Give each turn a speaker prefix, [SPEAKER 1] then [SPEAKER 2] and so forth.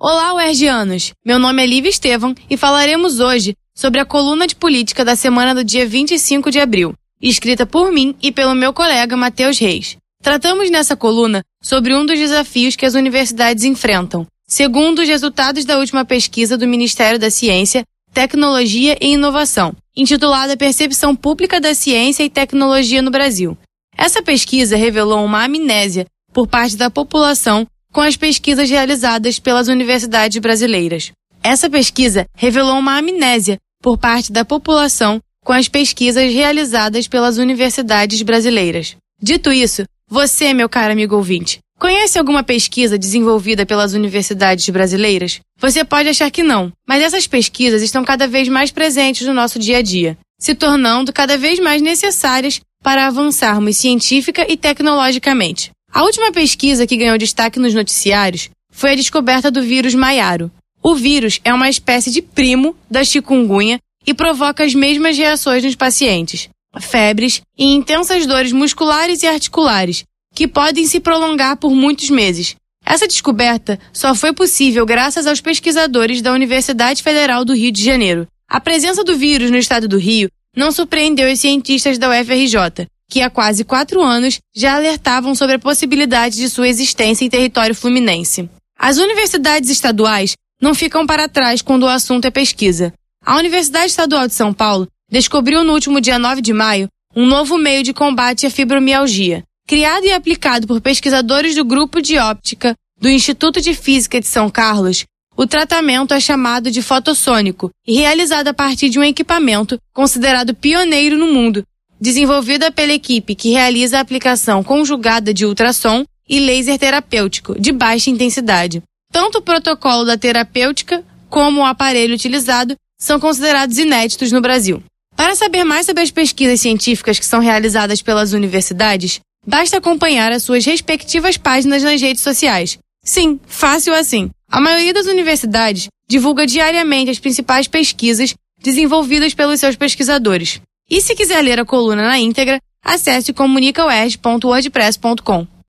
[SPEAKER 1] Olá, UERGianos! Meu nome é Lívia Estevam e falaremos hoje sobre a coluna de política da semana do dia 25 de abril, escrita por mim e pelo meu colega Matheus Reis. Tratamos nessa coluna sobre um dos desafios que as universidades enfrentam, segundo os resultados da última pesquisa do Ministério da Ciência, Tecnologia e Inovação, intitulada Percepção Pública da Ciência e Tecnologia no Brasil. Essa pesquisa revelou uma amnésia por parte da população com as pesquisas realizadas pelas universidades brasileiras. Essa pesquisa revelou uma amnésia por parte da população com as pesquisas realizadas pelas universidades brasileiras. Dito isso, você, meu caro amigo ouvinte, conhece alguma pesquisa desenvolvida pelas universidades brasileiras? Você pode achar que não, mas essas pesquisas estão cada vez mais presentes no nosso dia a dia, se tornando cada vez mais necessárias para avançarmos científica e tecnologicamente. A última pesquisa que ganhou destaque nos noticiários foi a descoberta do vírus Maiaro. O vírus é uma espécie de primo da chikungunya e provoca as mesmas reações nos pacientes: febres e intensas dores musculares e articulares, que podem se prolongar por muitos meses. Essa descoberta só foi possível graças aos pesquisadores da Universidade Federal do Rio de Janeiro. A presença do vírus no estado do Rio não surpreendeu os cientistas da UFRJ, que há quase quatro anos já alertavam sobre a possibilidade de sua existência em território fluminense. As universidades estaduais não ficam para trás quando o assunto é pesquisa. A Universidade Estadual de São Paulo descobriu no último dia 9 de maio um novo meio de combate à fibromialgia. Criado e aplicado por pesquisadores do Grupo de Óptica do Instituto de Física de São Carlos, o tratamento é chamado de fotossônico e realizado a partir de um equipamento considerado pioneiro no mundo desenvolvida pela equipe que realiza a aplicação conjugada de ultrassom e laser terapêutico de baixa intensidade. Tanto o protocolo da terapêutica como o aparelho utilizado são considerados inéditos no Brasil. Para saber mais sobre as pesquisas científicas que são realizadas pelas universidades, basta acompanhar as suas respectivas páginas nas redes sociais. Sim, fácil assim. A maioria das universidades divulga diariamente as principais pesquisas desenvolvidas pelos seus pesquisadores. E se quiser ler a coluna na íntegra, acesse comunicaweb.wordpress.com.